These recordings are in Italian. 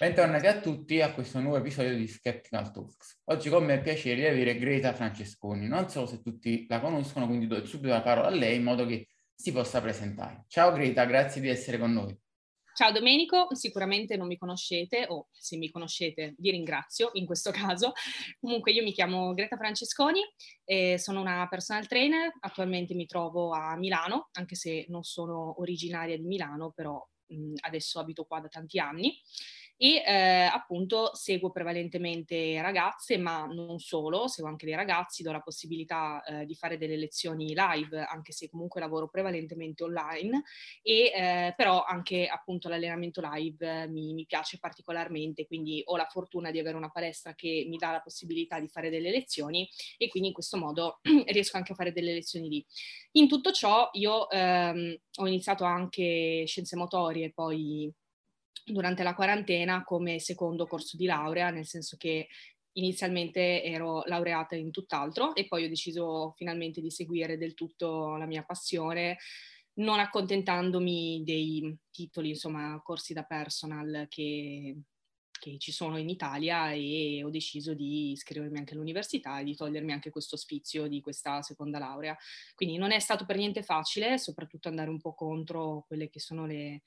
Bentornati a tutti a questo nuovo episodio di Skeptical Talks. Oggi con me è piacere di avere Greta Francesconi. Non so se tutti la conoscono, quindi do subito la parola a lei in modo che si possa presentare. Ciao Greta, grazie di essere con noi. Ciao Domenico, sicuramente non mi conoscete o se mi conoscete vi ringrazio in questo caso. Comunque io mi chiamo Greta Francesconi sono una personal trainer, attualmente mi trovo a Milano, anche se non sono originaria di Milano, però adesso abito qua da tanti anni e eh, appunto seguo prevalentemente ragazze, ma non solo, seguo anche dei ragazzi, do la possibilità eh, di fare delle lezioni live, anche se comunque lavoro prevalentemente online, e eh, però anche appunto l'allenamento live mi, mi, piace particolarmente, quindi ho la fortuna di avere una palestra che mi dà la possibilità di fare delle lezioni e quindi in questo modo riesco anche a fare delle lezioni lì. In tutto ciò io ehm, ho iniziato anche scienze motorie, poi durante la quarantena come secondo corso di laurea, nel senso che inizialmente ero laureata in tutt'altro e poi ho deciso finalmente di seguire del tutto la mia passione, non accontentandomi dei titoli, insomma, corsi da personal che, che ci sono in Italia e ho deciso di iscrivermi anche all'università e di togliermi anche questo sfizio di questa seconda laurea. Quindi non è stato per niente facile, soprattutto andare un po' contro quelle che sono le,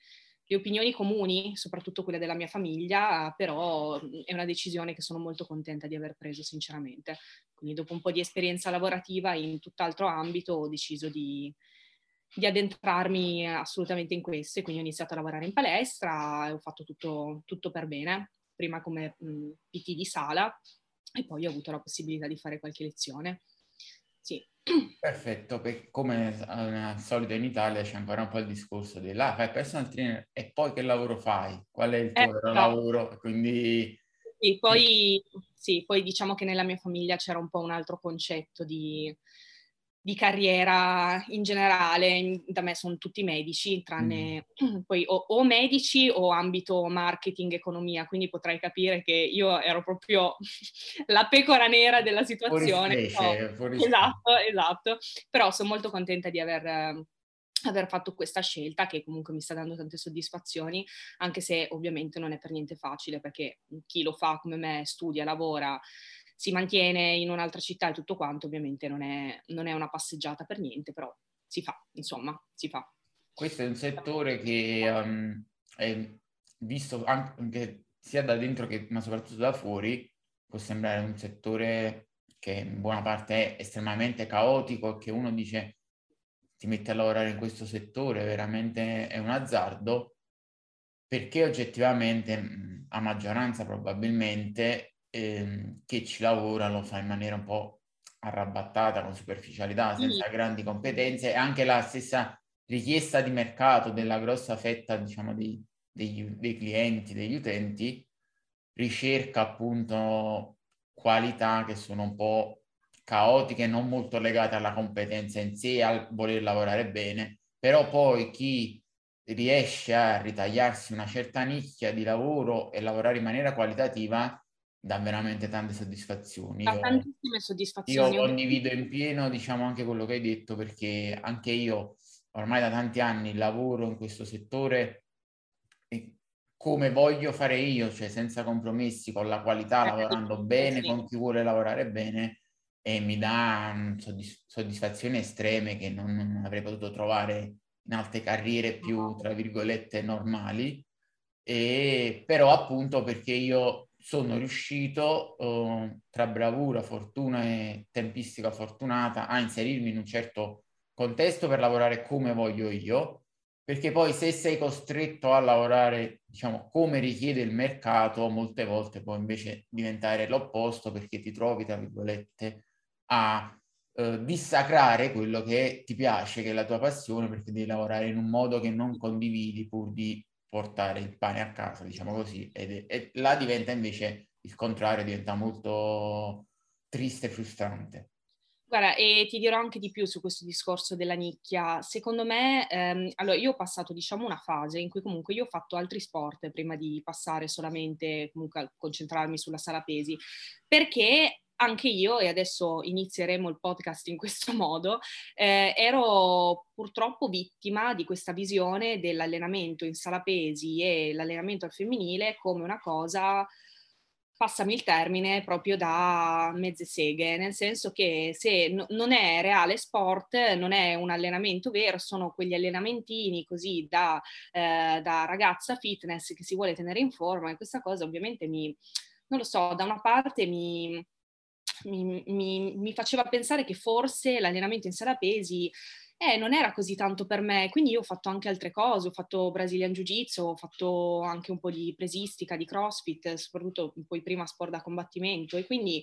le opinioni comuni, soprattutto quelle della mia famiglia, però è una decisione che sono molto contenta di aver preso sinceramente. Quindi dopo un po' di esperienza lavorativa in tutt'altro ambito ho deciso di, di addentrarmi assolutamente in questo e quindi ho iniziato a lavorare in palestra e ho fatto tutto, tutto per bene, prima come mh, PT di sala e poi ho avuto la possibilità di fare qualche lezione. Sì. Perfetto, perché come al solito in Italia c'è ancora un po' il discorso di là, fai personal trainer e poi che lavoro fai? Qual è il tuo eh, lavoro? Quindi... Sì poi, sì, poi diciamo che nella mia famiglia c'era un po' un altro concetto di, di carriera in generale, da me sono tutti medici, tranne mm. poi o, o, medici o ambito marketing, economia, quindi potrai capire che io ero proprio la pecora nera della situazione. Fuori fuori esatto, esatto, però sono molto contenta di aver aver fatto questa scelta che comunque mi sta dando tante soddisfazioni, anche se ovviamente non è per niente facile perché chi lo fa come me, studia, lavora, si mantiene in un'altra città e tutto quanto, ovviamente non è, non è una passeggiata per niente, però si fa, insomma, si fa. Questo è un settore che um, è visto anche sia da dentro che ma soprattutto da fuori, può sembrare un settore che in buona parte è estremamente caotico, che uno dice ti metti a lavorare in questo settore, veramente è un azzardo, perché oggettivamente a maggioranza probabilmente ehm, che ci lavora lo fa in maniera un po' arrabattata, con superficialità, senza grandi competenze e anche la stessa richiesta di mercato della grossa fetta, diciamo, dei, dei, dei clienti, degli utenti, ricerca appunto qualità che sono un po' caotiche, non molto legate alla competenza in sé, al voler lavorare bene, però poi chi riesce a ritagliarsi una certa nicchia di lavoro e lavorare in maniera qualitativa dà veramente tante soddisfazioni. Dà tantissime soddisfazioni. Io condivido in pieno, diciamo, anche quello che hai detto, perché anche io ormai da tanti anni lavoro in questo settore e come voglio fare io, cioè senza compromessi, con la qualità, eh, lavorando bene, sì. con chi vuole lavorare bene, e mi dà soddisf- soddisfazioni estreme che non, non avrei potuto trovare in altre carriere più, tra virgolette, normali. E però appunto perché io sono riuscito uh, tra bravura, fortuna e tempistica fortunata a inserirmi in un certo contesto per lavorare come voglio io, perché poi se sei costretto a lavorare, diciamo, come richiede il mercato, molte volte può invece diventare l'opposto perché ti trovi, tra virgolette, a uh, dissacrare quello che ti piace, che è la tua passione, perché devi lavorare in un modo che non condividi pur di portare il pane a casa, diciamo così, ed, e là diventa invece il contrario, diventa molto triste e frustrante. Guarda, e ti dirò anche di più su questo discorso della nicchia. Secondo me, ehm, allora io ho passato, diciamo, una fase in cui comunque io ho fatto altri sport prima di passare solamente comunque a concentrarmi sulla sala pesi, perché anche io, e adesso inizieremo il podcast in questo modo, eh, ero purtroppo vittima di questa visione dell'allenamento in sala pesi e l'allenamento al femminile come una cosa passami il termine, proprio da mezze seghe, nel senso che se no, non è reale sport, non è un allenamento vero, sono quegli allenamentini così da, eh, da ragazza fitness che si vuole tenere in forma e questa cosa ovviamente mi, non lo so, da una parte mi, mi, mi, mi faceva pensare che forse l'allenamento in sala pesi eh, non era così tanto per me, quindi io ho fatto anche altre cose, ho fatto Brazilian Jiu-Jitsu, ho fatto anche un po' di presistica, di crossfit, soprattutto poi prima sport da combattimento e quindi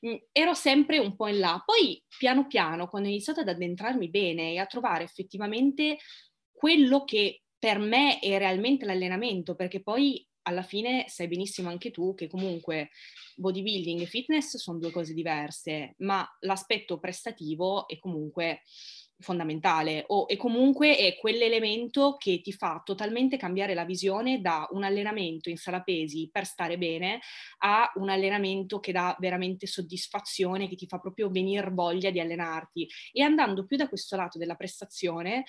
mh, mm, ero sempre un po' in là. Poi piano piano, quando ho iniziato ad addentrarmi bene e a trovare effettivamente quello che per me è realmente l'allenamento, perché poi alla fine sai benissimo anche tu che comunque bodybuilding e fitness sono due cose diverse, ma l'aspetto prestativo è comunque fondamentale o, e comunque è quell'elemento che ti fa totalmente cambiare la visione da un allenamento in sala pesi per stare bene a un allenamento che dà veramente soddisfazione, che ti fa proprio venire voglia di allenarti. E andando più da questo lato della prestazione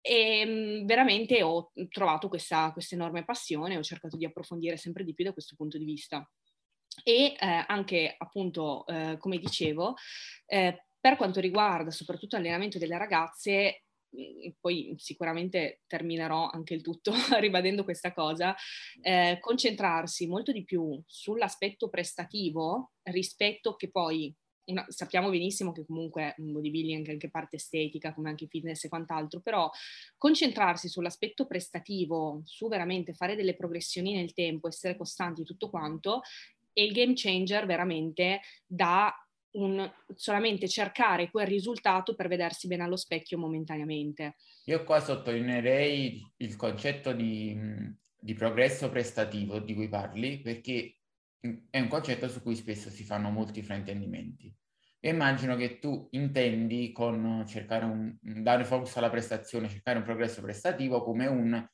e ehm, veramente ho trovato questa, enorme passione, ho cercato di approfondire sempre di più da questo punto di vista. E eh, anche appunto, eh, come dicevo, eh, per quanto riguarda soprattutto l'allenamento delle ragazze, mhmm, poi sicuramente terminerò anche il tutto ribadendo questa cosa, eh, concentrarsi molto di più sull'aspetto prestativo rispetto che poi una, sappiamo benissimo che comunque un bodybuilding è anche parte estetica, come anche fitness e quant'altro, però concentrarsi sull'aspetto prestativo, su veramente fare delle progressioni nel tempo, essere costanti, tutto quanto, è il game changer veramente da un, solamente cercare quel risultato per vedersi bene allo specchio momentaneamente. Io qua sottolineerei il concetto di, di progresso prestativo di cui parli, perché è un concetto su cui spesso si fanno molti fraintendimenti. Io immagino che tu intendi con cercare un, dare focus alla prestazione, cercare un progresso prestativo come un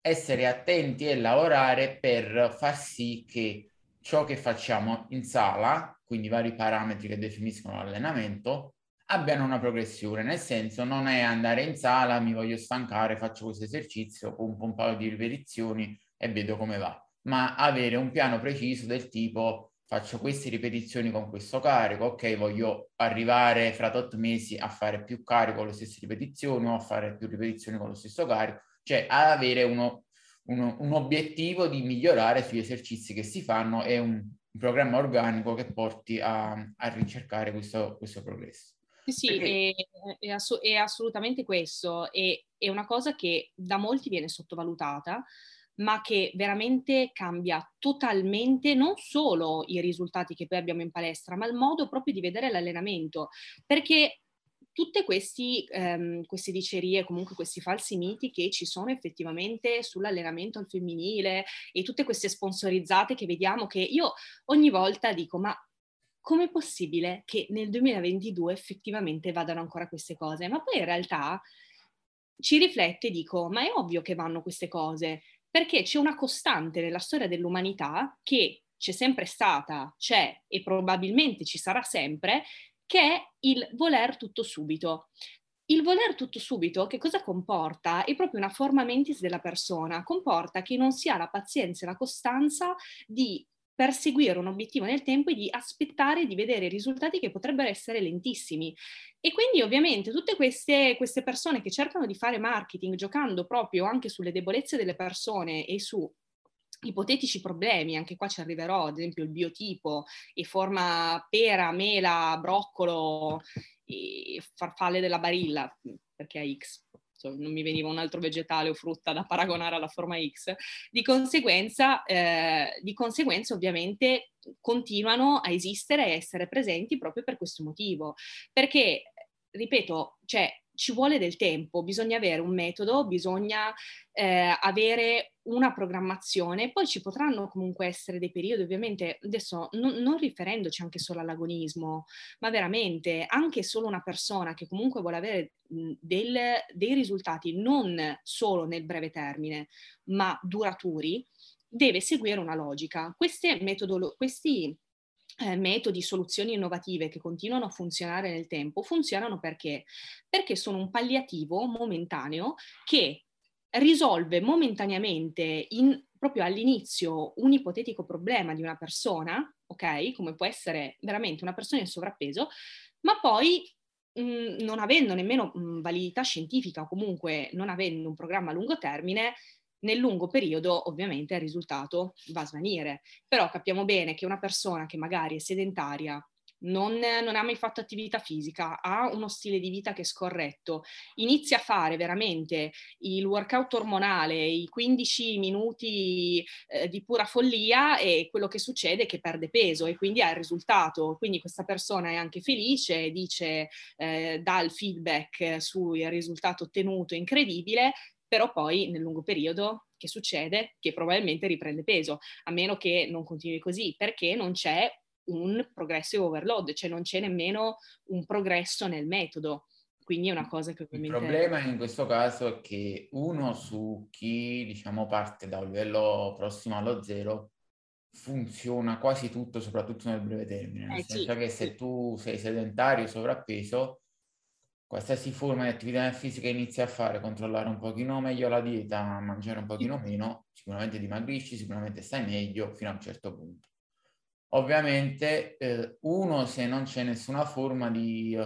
essere attenti e lavorare per far sì che ciò che facciamo in sala, quindi vari parametri che definiscono l'allenamento, abbiano una progressione, nel senso non è andare in sala, mi voglio stancare, faccio questo esercizio, pompo un paio di ripetizioni e vedo come va, ma avere un piano preciso del tipo faccio queste ripetizioni con questo carico, ok, voglio arrivare fra tot mesi a fare più carico con le stesse ripetizioni o a fare più ripetizioni con lo stesso carico, cioè ad avere uno un, un, obiettivo di migliorare sugli esercizi che si fanno e un, un programma organico che porti a, a ricercare questo, questo progresso. Sì, Perché... è, è, ass- è, assolutamente questo, è, è una cosa che da molti viene sottovalutata, ma che veramente cambia totalmente non solo i risultati che poi abbiamo in palestra, ma il modo proprio di vedere l'allenamento. Perché tutte questi, ehm, queste dicerie, comunque questi falsi miti che ci sono effettivamente sull'allenamento al femminile e tutte queste sponsorizzate che vediamo che io ogni volta dico ma com'è possibile che nel 2022 effettivamente vadano ancora queste cose? Ma poi in realtà ci riflette e dico ma è ovvio che vanno queste cose perché c'è una costante nella storia dell'umanità che c'è sempre stata, c'è e probabilmente ci sarà sempre, che è il voler tutto subito. Il voler tutto subito che cosa comporta? È proprio una forma mentis della persona, comporta che non si ha la pazienza e la costanza di perseguire un obiettivo nel tempo e di aspettare di vedere risultati che potrebbero essere lentissimi. E quindi ovviamente tutte queste, queste persone che cercano di fare marketing giocando proprio anche sulle debolezze delle persone e su ipotetici problemi, anche qua ci arriverò, ad esempio il biotipo e forma pera, mela, broccolo farfalle della barilla, perché è X, non mi veniva un altro vegetale o frutta da paragonare alla forma X, di conseguenza, eh, di conseguenza ovviamente continuano a esistere e essere presenti proprio per questo motivo, perché ripeto, cioè ci vuole del tempo, bisogna avere un metodo, bisogna eh, avere una programmazione, poi ci potranno comunque essere dei periodi, ovviamente adesso non, non riferendoci anche solo all'agonismo, ma veramente anche solo una persona che comunque vuole avere del, dei risultati non solo nel breve termine, ma duraturi, deve seguire una logica. Queste metodolo- questi eh, metodi, soluzioni innovative che continuano a funzionare nel tempo, funzionano perché? Perché sono un palliativo momentaneo che risolve momentaneamente in, proprio all'inizio un ipotetico problema di una persona, ok? Come può essere veramente una persona in sovrappeso, ma poi mh, mm, non avendo nemmeno mh, mm, validità scientifica o comunque non avendo un programma a lungo termine, nel lungo periodo ovviamente il risultato va a svanire. Però capiamo bene che una persona che magari è sedentaria, non, non, ha mai fatto attività fisica, ha uno stile di vita che è scorretto, inizia a fare veramente il workout ormonale, i 15 minuti eh, di pura follia e quello che succede è che perde peso e quindi ha il risultato. Quindi questa persona è anche felice, dice, eh, dà il feedback sul risultato ottenuto incredibile, però poi nel lungo periodo che succede? Che probabilmente riprende peso, a meno che non continui così, perché non c'è un progressive overload, cioè non c'è nemmeno un progresso nel metodo. Quindi è una cosa che ovviamente... Il problema in questo caso è che uno su chi, diciamo, parte da un livello prossimo allo zero, funziona quasi tutto, soprattutto nel breve termine. Nel eh, senso sì, che se tu sei sedentario, sovrappeso, qualsiasi forma di attività fisica inizi a fare, controllare un pochino meglio la dieta, mangiare un pochino meno, sicuramente dimagrisci, sicuramente stai meglio fino a un certo punto. Ovviamente, eh, uno, se non c'è nessuna forma di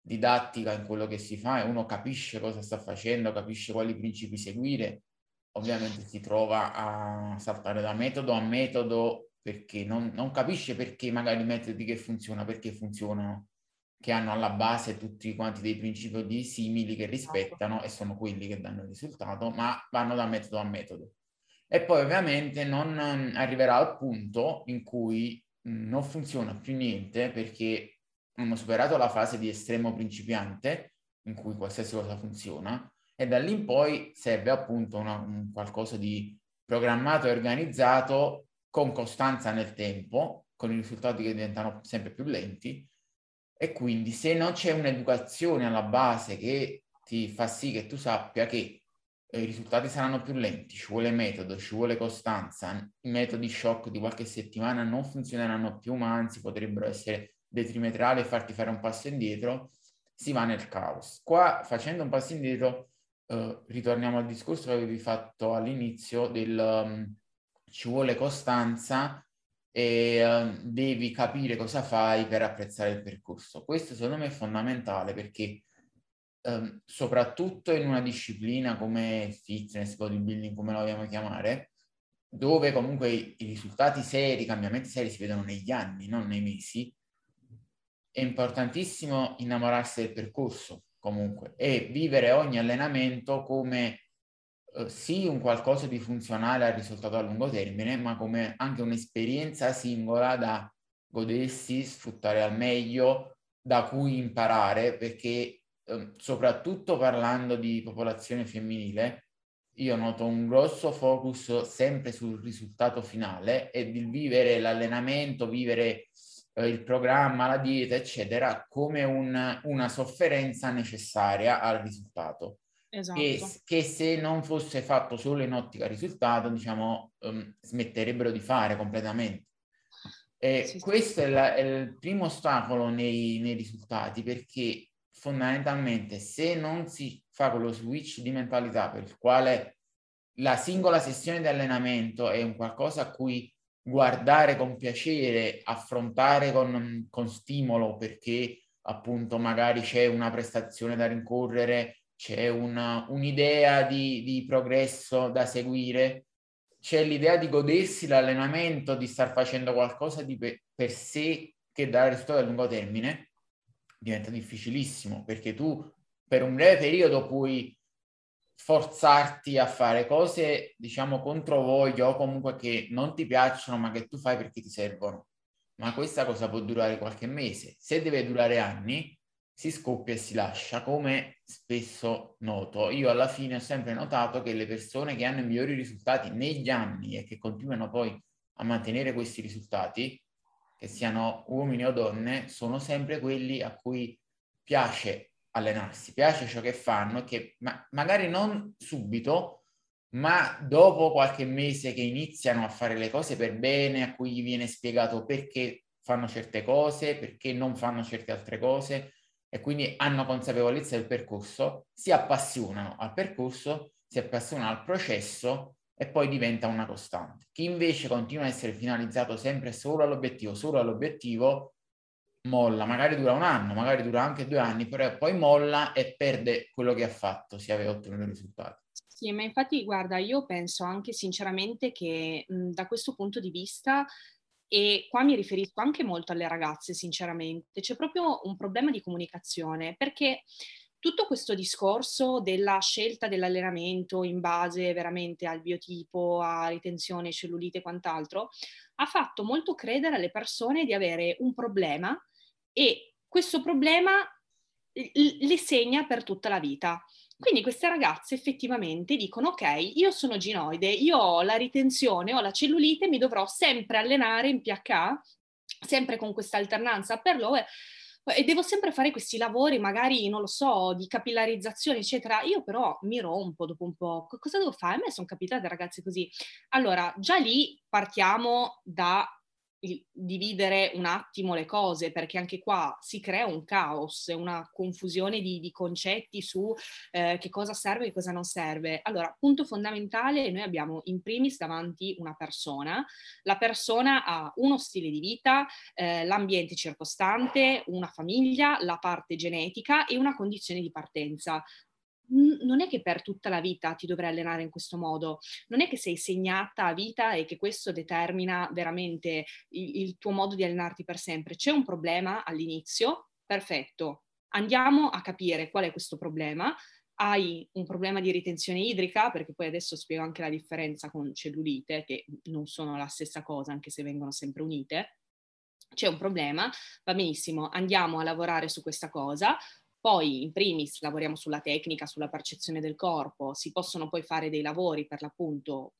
didattica in quello che si fa e uno capisce cosa sta facendo, capisce quali principi seguire, ovviamente si trova a saltare da metodo a metodo perché non, non capisce perché magari i metodi che funzionano, perché funzionano che hanno alla base tutti quanti dei principi di simili che rispettano e sono quelli che danno il risultato, ma vanno da metodo a metodo. E poi ovviamente non mm, arriverà al punto in cui non funziona più niente perché hanno superato la fase di estremo principiante in cui qualsiasi cosa funziona e da lì in poi serve appunto una, un qualcosa di programmato e organizzato con costanza nel tempo, con i risultati che diventano sempre più lenti. E quindi se non c'è un'educazione alla base che ti fa sì che tu sappia che i risultati saranno più lenti, ci vuole metodo, ci vuole costanza, i metodi shock di qualche settimana non funzioneranno più, ma anzi potrebbero essere detrimetrali e farti fare un passo indietro, si va nel caos. Qua facendo un passo indietro eh, ritorniamo al discorso che avevi fatto all'inizio del um, ci vuole costanza e uh, devi capire cosa fai per apprezzare il percorso. Questo secondo me è fondamentale perché um, soprattutto in una disciplina come fitness, bodybuilding, come la vogliamo chiamare, dove comunque i, risultati seri, i cambiamenti seri si vedono negli anni, non nei mesi, è importantissimo innamorarsi del percorso comunque e vivere ogni allenamento come eh, sì un qualcosa di funzionale al risultato a lungo termine, ma come anche un'esperienza singola da godersi, sfruttare al meglio, da cui imparare, perché soprattutto parlando di popolazione femminile, io noto un grosso focus sempre sul risultato finale e di vivere l'allenamento, vivere eh, il programma, la dieta, eccetera, come un, una sofferenza necessaria al risultato esatto. che, che, se non fosse fatto solo in ottica risultato, diciamo, um, smetterebbero di fare completamente. E sì, questo sì. È, la, è, il primo ostacolo nei, nei risultati perché fondamentalmente se non si fa quello switch di mentalità per il quale la singola sessione di allenamento è un qualcosa a cui guardare con piacere, affrontare con, con stimolo perché appunto magari c'è una prestazione da rincorrere c'è una, un'idea di, di progresso da seguire, c'è l'idea di godersi l'allenamento, di star facendo qualcosa di per, per sé che dà risultato a lungo termine, diventa difficilissimo perché tu per un breve periodo puoi forzarti a fare cose, diciamo, contro voglia o comunque che non ti piacciono ma che tu fai perché ti servono. Ma questa cosa può durare qualche mese. Se deve durare anni, si scoppia e si lascia, come spesso noto. Io alla fine ho sempre notato che le persone che hanno i migliori risultati negli anni e che continuano poi a mantenere questi risultati, che siano uomini o donne, sono sempre quelli a cui piace allenarsi, piace ciò che fanno, che ma- magari non subito, ma dopo qualche mese che iniziano a fare le cose per bene, a cui gli viene spiegato perché fanno certe cose, perché non fanno certe altre cose e quindi hanno consapevolezza del percorso, si appassionano al percorso, si appassionano al processo e poi diventa una costante. Chi invece continua a essere finalizzato sempre solo all'obiettivo, solo all'obiettivo, molla, magari dura un anno, magari dura anche due anni, però poi molla e perde quello che ha fatto, se aveva ottenuto i risultati. Sì, ma infatti guarda, io penso anche sinceramente che mh, da questo punto di vista e qua mi riferisco anche molto alle ragazze, sinceramente, c'è proprio un problema di comunicazione, perché tutto questo discorso della scelta dell'allenamento in base veramente al biotipo, a ritenzione, cellulite e quant'altro, ha fatto molto credere alle persone di avere un problema e questo problema le segna per tutta la vita. Quindi queste ragazze effettivamente dicono ok, io sono ginoide, io ho la ritenzione, ho la cellulite, mi dovrò sempre allenare in PH, sempre con questa alternanza per l'OE e devo sempre fare questi lavori, magari, non lo so, di capillarizzazione, eccetera. Io però mi rompo dopo un po'. Cosa devo fare? A me sono capitate ragazze così. Allora, già lì partiamo da dividere un attimo le cose, perché anche qua si crea un caos, una confusione di, di concetti su eh, che cosa serve e cosa non serve. Allora, punto fondamentale, noi abbiamo in primis davanti una persona, la persona ha uno stile di vita, eh, l'ambiente circostante, una famiglia, la parte genetica e una condizione di partenza non è che per tutta la vita ti dovrai allenare in questo modo, non è che sei segnata a vita e che questo determina veramente il, il tuo modo di allenarti per sempre. C'è un problema all'inizio, perfetto, andiamo a capire qual è questo problema. Hai un problema di ritenzione idrica, perché poi adesso spiego anche la differenza con cellulite, che non sono la stessa cosa, anche se vengono sempre unite c'è un problema, va benissimo, andiamo a lavorare su questa cosa, poi, in primis, lavoriamo sulla tecnica, sulla percezione del corpo, si possono poi fare dei lavori per l'appunto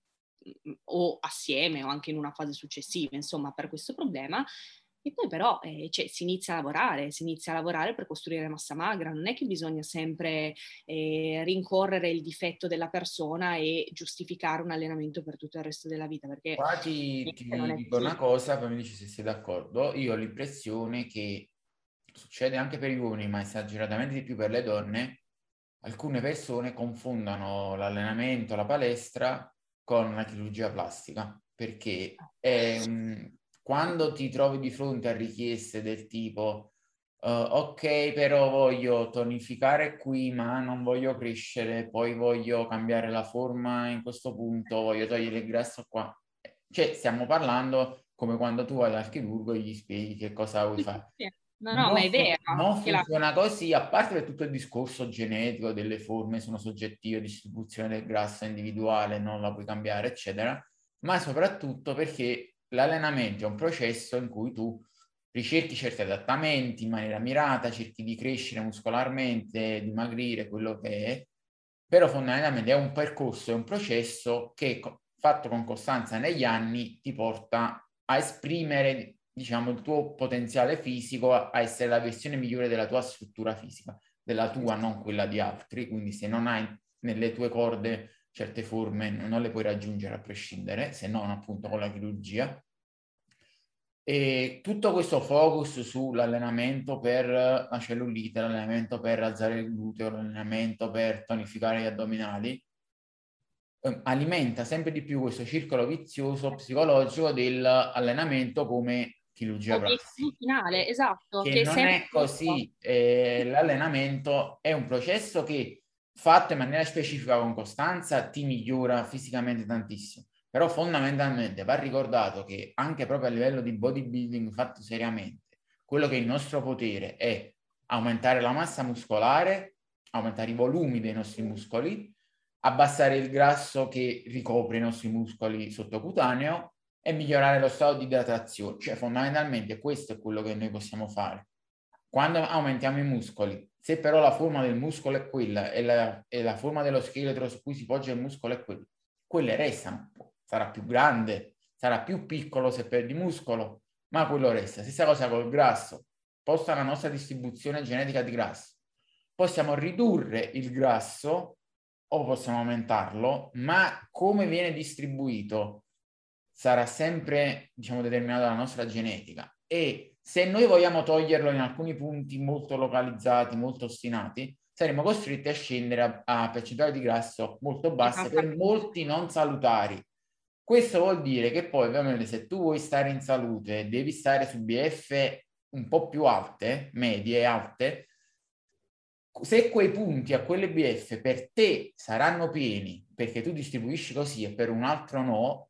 o assieme o anche in una fase successiva, insomma, per questo problema. E poi però eh, cioè, si inizia a lavorare, si inizia a lavorare per costruire massa magra, non è che bisogna sempre eh, rincorrere il difetto della persona e giustificare un allenamento per tutto il resto della vita. Perché Qua ti, ti dico una cosa, poi mi dici se sei d'accordo. Io ho l'impressione che succede anche per gli uomini, ma esageratamente di più per le donne, alcune persone confondono l'allenamento, la palestra con la chirurgia plastica, perché è, quando ti trovi di fronte a richieste del tipo uh, ok, però voglio tonificare qui, ma non voglio crescere, poi voglio cambiare la forma in questo punto, voglio togliere il grasso qua. Cioè, stiamo parlando come quando tu vai dal chirurgo e gli spieghi che cosa vuoi fare. No, no, non ma è vero. Non funziona la... così, a parte per tutto il discorso genetico delle forme sono soggettive, distribuzione del grasso individuale, non la puoi cambiare, eccetera, ma soprattutto perché l'allenamento è un processo in cui tu ricerchi certi adattamenti in maniera mirata, cerchi di crescere muscolarmente, dimagrire, quello che è, però fondamentalmente è un percorso, è un processo che fatto con costanza negli anni ti porta a esprimere diciamo, il tuo potenziale fisico a essere la versione migliore della tua struttura fisica, della tua, non quella di altri. Quindi se non hai nelle tue corde certe forme, non le puoi raggiungere a prescindere, se non appunto con la chirurgia. E tutto questo focus sull'allenamento per la cellulite, l'allenamento per alzare il gluteo, l'allenamento per tonificare gli addominali, eh, alimenta sempre di più questo circolo vizioso psicologico dell'allenamento come chirurgia plastica. finale, esatto. Che, che non è così. Eh, l'allenamento è un processo che fatto in maniera specifica con costanza ti migliora fisicamente tantissimo. Però fondamentalmente va ricordato che anche proprio a livello di bodybuilding fatto seriamente, quello che è il nostro potere è aumentare la massa muscolare, aumentare i volumi dei nostri muscoli, abbassare il grasso che ricopre i nostri muscoli sottocutaneo e migliorare lo stato di idratazione. Cioè, fondamentalmente questo è quello che noi possiamo fare. Quando aumentiamo i muscoli, se però la forma del muscolo è quella e la, e la forma dello scheletro su cui si poggia il muscolo è quella, quelle restano. Sarà più grande, sarà più piccolo se perdi muscolo, ma quello resta. Stessa cosa col grasso. Posta la nostra distribuzione genetica di grasso. Possiamo ridurre il grasso o possiamo aumentarlo, ma come viene distribuito sarà sempre diciamo, determinato dalla nostra genetica. e se noi vogliamo toglierlo in alcuni punti molto localizzati, molto ostinati, saremo costretti a scendere a, a percentuali di grasso molto basse per molti non salutari. Questo vuol dire che poi ovviamente se tu vuoi stare in salute devi stare su BF un po' più alte, medie e alte, se quei punti a quelle BF per te saranno pieni perché tu distribuisci così e per un altro no,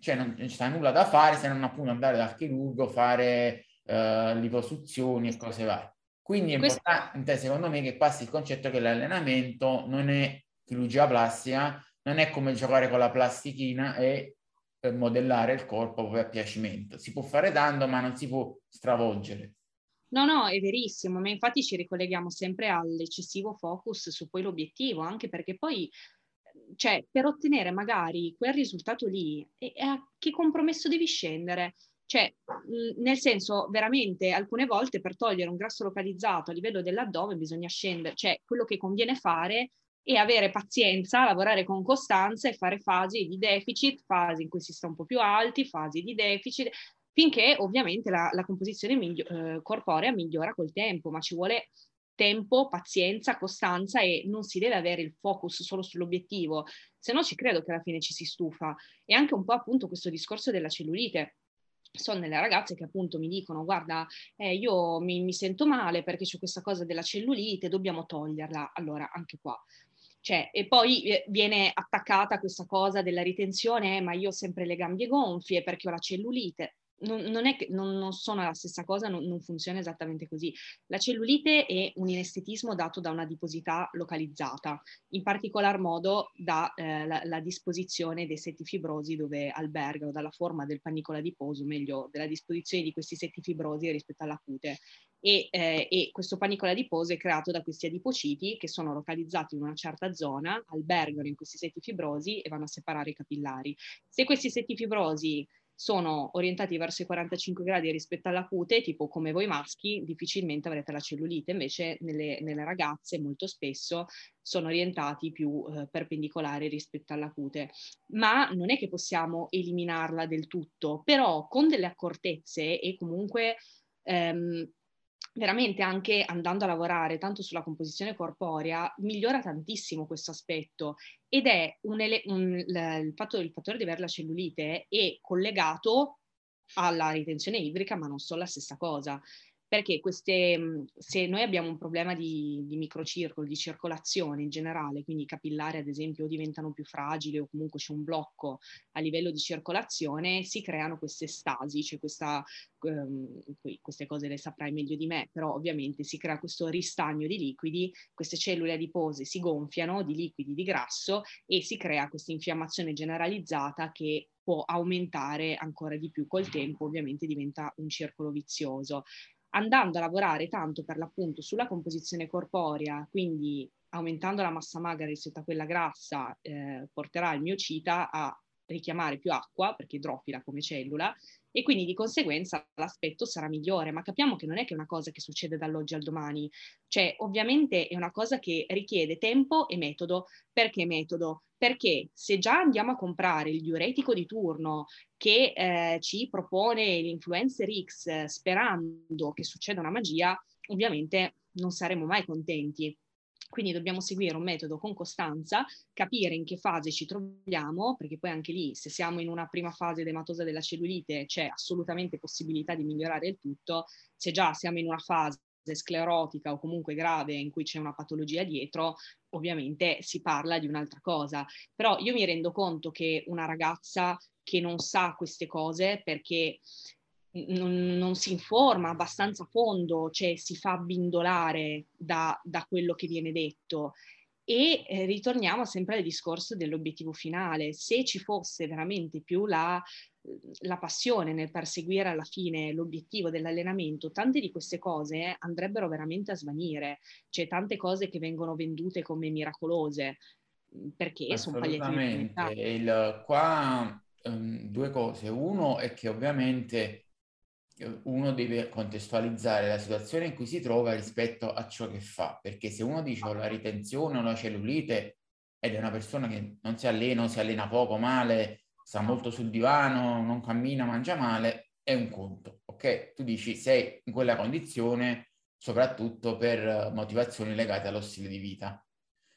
cioè non, non c'è nulla da fare se non appunto andare dal chirurgo, fare uh, liposuzioni e cose varie. Quindi è importante, secondo me, che passi il concetto che l'allenamento non è chirurgia plastica, non è come giocare con la plastichina e eh, modellare il corpo per piacimento. Si può fare tanto, ma non si può stravolgere. No, no, è verissimo, ma infatti ci ricolleghiamo sempre all'eccessivo focus su poi l'obiettivo, anche perché poi, cioè, per ottenere magari quel risultato lì, e, e a che compromesso devi scendere? Cioè, nel senso, veramente, alcune volte per togliere un grasso localizzato a livello dell'addome bisogna scendere, cioè quello che conviene fare è avere pazienza, lavorare con costanza e fare fasi di deficit, fasi in cui si sta un po' più alti, fasi di deficit, finché ovviamente la, la composizione miglio, eh, corporea migliora col tempo, ma ci vuole tempo, pazienza, costanza e non si deve avere il focus solo sull'obiettivo, se no ci credo che alla fine ci si stufa. E anche un po' appunto questo discorso della cellulite sono delle ragazze che appunto mi dicono guarda eh, io mi, mi, sento male perché c'è questa cosa della cellulite, dobbiamo toglierla. Allora anche qua. Cioè, e poi eh, viene attaccata questa cosa della ritenzione, eh, ma io ho sempre le gambe gonfie perché ho la cellulite non, non, è che non, non, sono la stessa cosa, non, non, funziona esattamente così. La cellulite è un inestetismo dato da una adiposità localizzata, in particolar modo dalla eh, disposizione dei setti fibrosi dove albergano, dalla forma del panicola adiposo, meglio, della disposizione di questi setti fibrosi rispetto alla cute. E, eh, e, questo panicola adiposo è creato da questi adipociti che sono localizzati in una certa zona, albergano in questi setti fibrosi e vanno a separare i capillari. Se questi setti fibrosi sono orientati verso i 45 gradi rispetto alla cute, tipo come voi maschi, difficilmente avrete la cellulite, invece nelle, nelle ragazze molto spesso sono orientati più eh, perpendicolari rispetto alla cute. Ma non è che possiamo eliminarla del tutto, però con delle accortezze e comunque ehm, veramente anche andando a lavorare tanto sulla composizione corporea migliora tantissimo questo aspetto ed è un ele- un, l- il, fatto, il fattore di avere la cellulite è collegato alla ritenzione idrica ma non sono la stessa cosa perché queste, mhmm, se noi abbiamo un problema di, di microcircolo, di circolazione in generale, quindi i capillari ad esempio diventano più fragili o comunque c'è un blocco a livello di circolazione, si creano queste stasi, cioè questa, um, queste cose le saprai meglio di me, però ovviamente si crea questo ristagno di liquidi, queste cellule adipose si gonfiano di liquidi, di grasso e si crea questa infiammazione generalizzata che può aumentare ancora di più col tempo, ovviamente diventa un circolo vizioso andando a lavorare tanto per l'appunto sulla composizione corporea, quindi aumentando la massa magra rispetto a quella grassa, eh, porterà il miocita a richiamare più acqua, perché idrofila come cellula, e quindi di conseguenza l'aspetto sarà migliore, ma capiamo che non è che è una cosa che succede dall'oggi al domani, cioè ovviamente è una cosa che richiede tempo e metodo. Perché metodo? Perché se già andiamo a comprare il diuretico di turno che eh, ci propone l'influencer X sperando che succeda una magia, ovviamente non saremo mai contenti. Quindi dobbiamo seguire un metodo con costanza, capire in che fase ci troviamo, perché poi anche lì, se siamo in una prima fase edematosa della cellulite, c'è assolutamente possibilità di migliorare il tutto. Se già siamo in una fase sclerotica o comunque grave in cui c'è una patologia dietro, ovviamente si parla di un'altra cosa. Però io mi rendo conto che una ragazza che non sa queste cose perché non, non, si informa abbastanza a fondo, cioè si fa bindolare da, da quello che viene detto. E eh, ritorniamo sempre al discorso dell'obiettivo finale. Se ci fosse veramente più la, la, passione nel perseguire alla fine l'obiettivo dell'allenamento, tante di queste cose andrebbero veramente a svanire. C'è tante cose che vengono vendute come miracolose perché sono palliativi. Il, qua um, due cose. Uno è che ovviamente uno deve contestualizzare la situazione in cui si trova rispetto a ciò che fa, perché se uno dice ho la ritenzione o la cellulite ed è una persona che non si allena si allena poco, male, sta molto sul divano, non cammina, mangia male, è un conto, ok? Tu dici sei in quella condizione soprattutto per motivazioni legate allo stile di vita.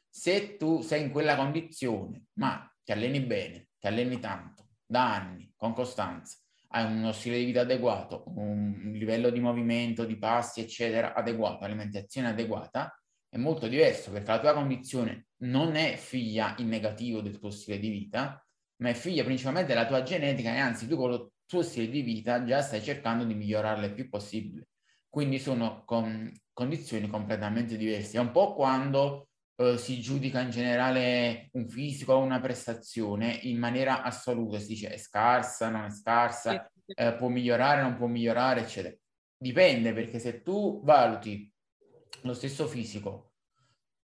Se tu sei in quella condizione, ma ti alleni bene, ti alleni tanto, da anni, con costanza, hai uno stile di vita adeguato, un livello di movimento, di passi, eccetera, adeguato, alimentazione adeguata, è molto diverso perché la tua condizione non è figlia in negativo del tuo stile di vita, ma è figlia principalmente della tua genetica e anzi tu con il tuo stile di vita già stai cercando di migliorarla il più possibile. Quindi sono con condizioni completamente diverse. È un po' quando eh, si giudica in generale un fisico o una prestazione in maniera assoluta, si dice è scarsa, non è scarsa, eh, può migliorare, non può migliorare, eccetera. Dipende perché se tu valuti lo stesso fisico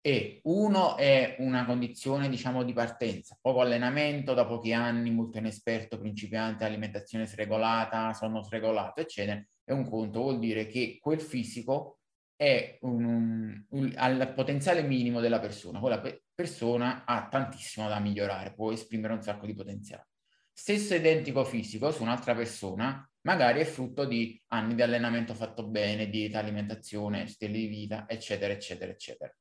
e uno è una condizione diciamo di partenza, poco allenamento da pochi anni, molto inesperto, principiante, alimentazione sregolata, sonno sregolato, eccetera, è un conto, vuol dire che quel fisico è un, un, un, al potenziale minimo della persona, quella pe- persona ha tantissimo da migliorare, può esprimere un sacco di potenziale. Stesso identico fisico su un'altra persona magari è frutto di anni di allenamento fatto bene, dieta, alimentazione, stile di vita, eccetera, eccetera, eccetera.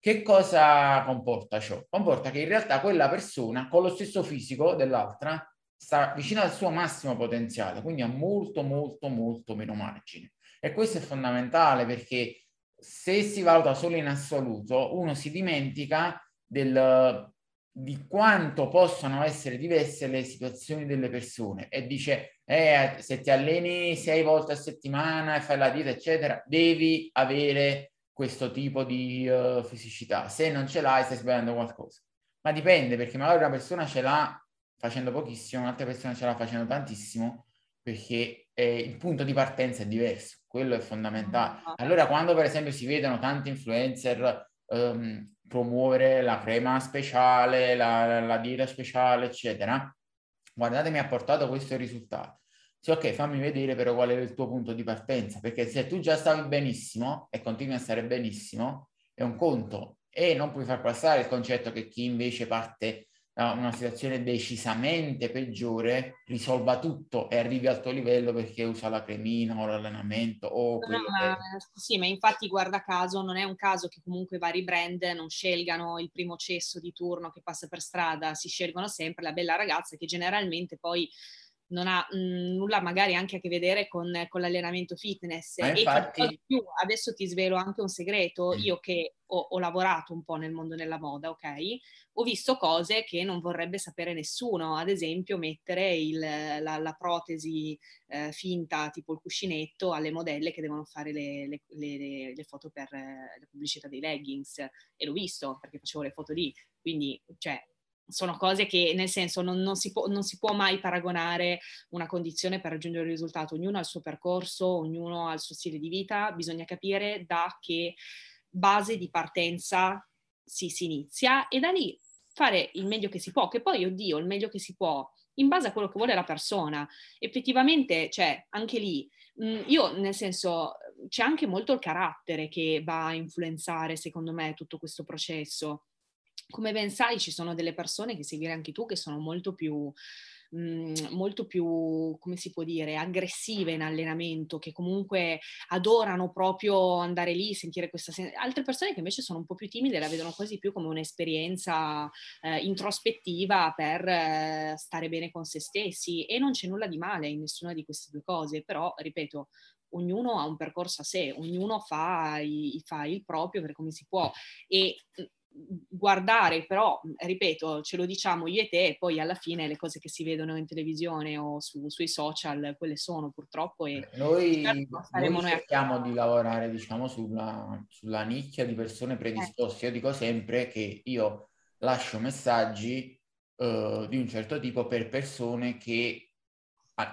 Che cosa comporta ciò? Comporta che in realtà quella persona con lo stesso fisico dell'altra sta vicino al suo massimo potenziale, quindi ha molto, molto, molto meno margine. E questo è fondamentale perché se si valuta solo in assoluto, uno si dimentica del, di quanto possono essere diverse le situazioni delle persone e dice eh, se ti alleni sei volte a settimana e fai la dieta eccetera devi avere questo tipo di uh, fisicità. Se non ce l'hai stai sbagliando qualcosa. Ma dipende perché magari una persona ce l'ha facendo pochissimo un'altra persona ce l'ha facendo tantissimo perché eh, il punto di partenza è diverso quello è fondamentale allora quando per esempio si vedono tanti influencer um, promuovere la crema speciale, la, la dieta speciale, eccetera. Guardate, mi ha portato questo risultato. Sì, ok, fammi vedere però qual è il tuo punto di partenza, perché se tu già stavi benissimo e continui a stare benissimo, è un conto e non puoi far passare il concetto che chi invece parte una situazione decisamente peggiore risolva tutto e arrivi al tuo livello perché usa la cremina o l'allenamento o no, ma, che... sì ma infatti guarda caso non è un caso che comunque vari brand non scelgano il primo cesso di turno che passa per strada si scelgono sempre la bella ragazza che generalmente poi non ha mh, mhmm, nulla magari anche a che vedere con, con l'allenamento fitness. Ma infatti... E più, adesso ti svelo anche un segreto, mm. io che ho, ho, lavorato un po' nel mondo della moda, ok? Ho visto cose che non vorrebbe sapere nessuno, ad esempio mettere il, la, la, protesi eh, finta, tipo il cuscinetto, alle modelle che devono fare le, le, le, le foto per eh, la pubblicità dei leggings, e l'ho visto perché facevo le foto lì, quindi, cioè, sono cose che nel senso non, non, si può, non, si può, mai paragonare una condizione per raggiungere il risultato, ognuno ha il suo percorso, ognuno ha il suo stile di vita, bisogna capire da che base di partenza si, si inizia e da lì fare il meglio che si può, che poi, oddio, il meglio che si può in base a quello che vuole la persona. Effettivamente, cioè, anche lì, mh, io nel senso, c'è anche molto il carattere che va a influenzare, secondo me, tutto questo processo come ben sai ci sono delle persone che seguire anche tu che sono molto più mhmm, molto più, come si può dire, aggressive in allenamento, che comunque adorano proprio andare lì, sentire questa... Sen- altre persone che invece sono un po' più timide la vedono quasi più come un'esperienza eh, introspettiva per eh, stare bene con se stessi. E non c'è nulla di male in nessuna di queste due cose, però, ripeto, ognuno ha un percorso a sé, ognuno fa, i, fa il proprio per come si può. E mhmm, guardare, però, ripeto, ce lo diciamo io e te, e poi alla fine le cose che si vedono in televisione o su, sui social, quelle sono purtroppo. E noi, noi cerchiamo di lavorare, diciamo, sulla, sulla nicchia di persone predisposte. Eh. Io dico sempre che io lascio messaggi uh, di un certo tipo per persone che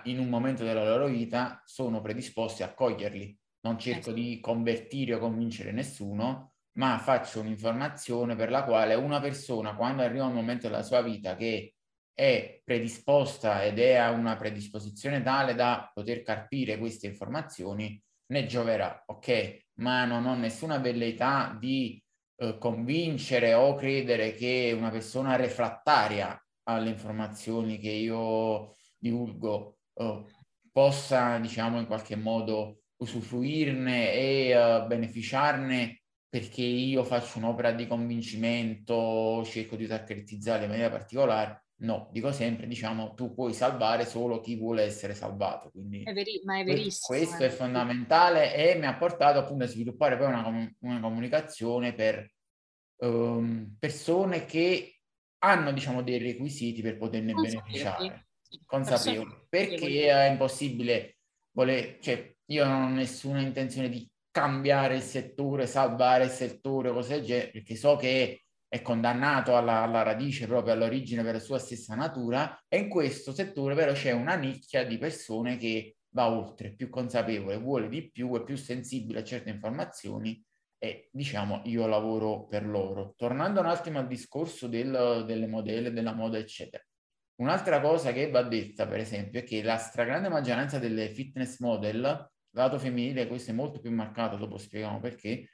in un momento della loro vita sono predisposti a coglierli. Non cerco eh. di convertire o convincere nessuno, ma faccio un'informazione per la quale una persona, quando arriva un momento della sua vita che è predisposta ed è a una predisposizione tale da poter carpire queste informazioni, ne gioverà, ok? Ma non ho nessuna velleità di eh, convincere o credere che una persona refrattaria alle informazioni che io divulgo eh, possa, diciamo, in qualche modo usufruirne e uh, beneficiarne perché io faccio un'opera di convincimento, cerco di targetizzare in maniera particolare. No, dico sempre, diciamo, tu puoi salvare solo chi vuole essere salvato. Quindi è veri- ma è verissimo. Questo eh. è fondamentale e mi ha portato appunto a sviluppare poi una, una comunicazione per um, persone che hanno, diciamo, dei requisiti per poterne beneficiare. Consapevoli. Perché è impossibile, voler, cioè, io non ho nessuna intenzione di cambiare il settore, salvare il settore, cose del genere, perché so che è condannato alla, alla, radice, proprio all'origine per la sua stessa natura, e in questo settore però c'è una nicchia di persone che va oltre, più consapevole, vuole di più, è più sensibile a certe informazioni e diciamo io lavoro per loro. Tornando un attimo al discorso del, delle modelle, della moda, eccetera. Un'altra cosa che va detta, per esempio, è che la stragrande maggioranza delle fitness model lato femminile questo è molto più marcato, dopo spieghiamo perché,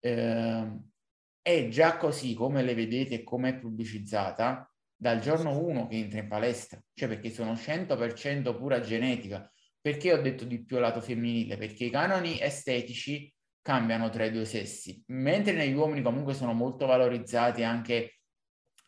eh, è già così come le vedete e come è pubblicizzata dal giorno 1 che entra in palestra, cioè perché sono 100% pura genetica. Perché ho detto di più lato femminile? Perché i canoni estetici cambiano tra i due sessi, mentre negli uomini comunque sono molto valorizzati anche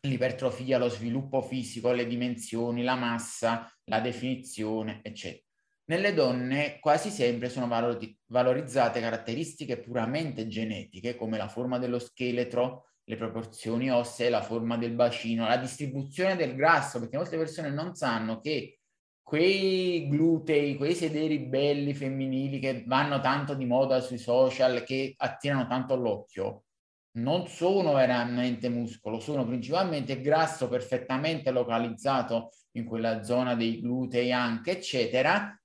l'ipertrofia, lo sviluppo fisico, le dimensioni, la massa, la definizione, eccetera. Nelle donne quasi sempre sono valori- valorizzate caratteristiche puramente genetiche come la forma dello scheletro, le proporzioni ossee, la forma del bacino, la distribuzione del grasso, perché molte persone non sanno che quei glutei, quei sederi belli femminili che vanno tanto di moda sui social, che attirano tanto l'occhio, non sono veramente muscolo, sono principalmente grasso perfettamente localizzato in quella zona dei glutei anche, eccetera,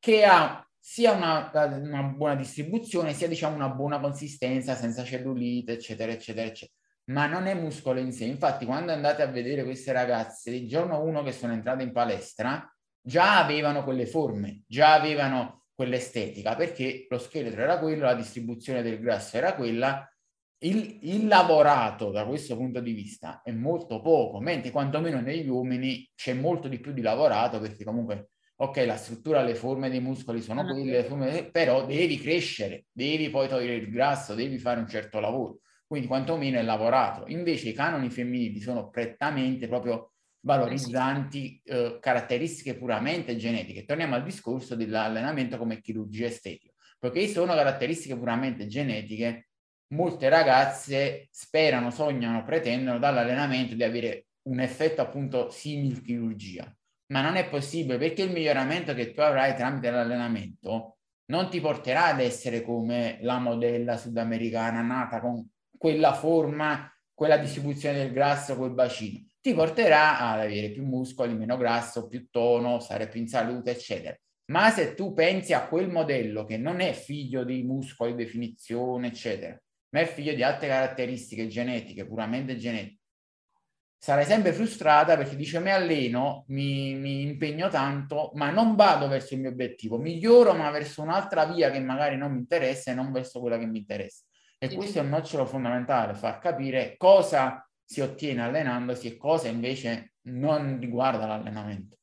che ha sia una, una, buona distribuzione, sia diciamo una buona consistenza, senza cellulite, eccetera, eccetera, eccetera. Ma non è muscolo in sé. Infatti, quando andate a vedere queste ragazze, il giorno uno che sono entrate in palestra, già avevano quelle forme, già avevano quell'estetica, perché lo scheletro era quello, la distribuzione del grasso era quella, il, il, lavorato da questo punto di vista è molto poco, mentre quantomeno negli uomini c'è molto di più di lavorato, perché comunque ok, la struttura, le forme dei muscoli sono quelle, forme, però devi crescere, devi poi togliere il grasso, devi fare un certo lavoro. Quindi quantomeno è lavorato. Invece i canoni femminili sono prettamente proprio valorizzanti eh, caratteristiche puramente genetiche. Torniamo al discorso dell'allenamento come chirurgia estetica. Poiché sono caratteristiche puramente genetiche, molte ragazze sperano, sognano, pretendono dall'allenamento di avere un effetto appunto simil chirurgia ma non è possibile perché il miglioramento che tu avrai tramite l'allenamento non ti porterà ad essere come la modella sudamericana nata con quella forma, quella distribuzione del grasso col bacino. Ti porterà ad avere più muscoli, meno grasso, più tono, stare più in salute, eccetera. Ma se tu pensi a quel modello che non è figlio di muscoli, definizione, eccetera, ma è figlio di altre caratteristiche genetiche, puramente genetiche, sarai sempre frustrata perché dice mi alleno, mi, mi, impegno tanto, ma non vado verso il mio obiettivo, miglioro ma verso un'altra via che magari non mi interessa e non verso quella che mi interessa. E sì. questo è un nocciolo fondamentale, far capire cosa si ottiene allenandosi e cosa invece non riguarda l'allenamento.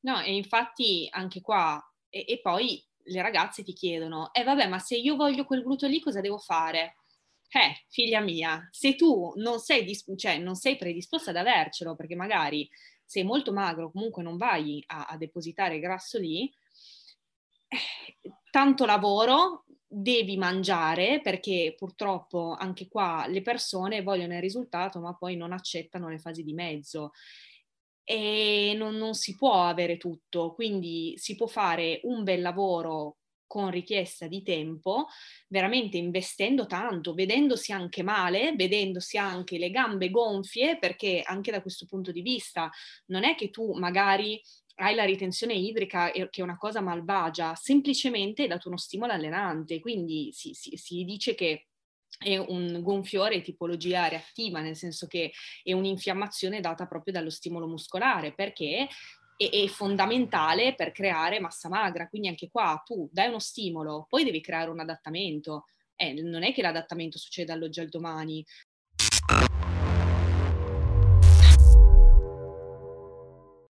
No, e infatti anche qua, e, e poi le ragazze ti chiedono, eh vabbè, ma se io voglio quel gluteo lì cosa devo fare? Eh, figlia mia, se tu non sei, dis- cioè, non sei predisposta ad avercelo, perché magari sei molto magro, comunque non vai a, a depositare grasso lì, eh, tanto lavoro, devi mangiare, perché purtroppo anche qua le persone vogliono il risultato, ma poi non accettano le fasi di mezzo. E non, non, si può avere tutto, quindi si può fare un bel lavoro con richiesta di tempo, veramente investendo tanto, vedendosi anche male, vedendosi anche le gambe gonfie, perché anche da questo punto di vista non è che tu magari hai la ritenzione idrica che è una cosa malvagia, semplicemente hai dato uno stimolo allenante, quindi si, si, si dice che è un gonfiore tipologia reattiva, nel senso che è un'infiammazione data proprio dallo stimolo muscolare, perché è, fondamentale per creare massa magra. Quindi anche qua tu dai uno stimolo, poi devi creare un adattamento. Eh, non è che l'adattamento succede dall'oggi al domani,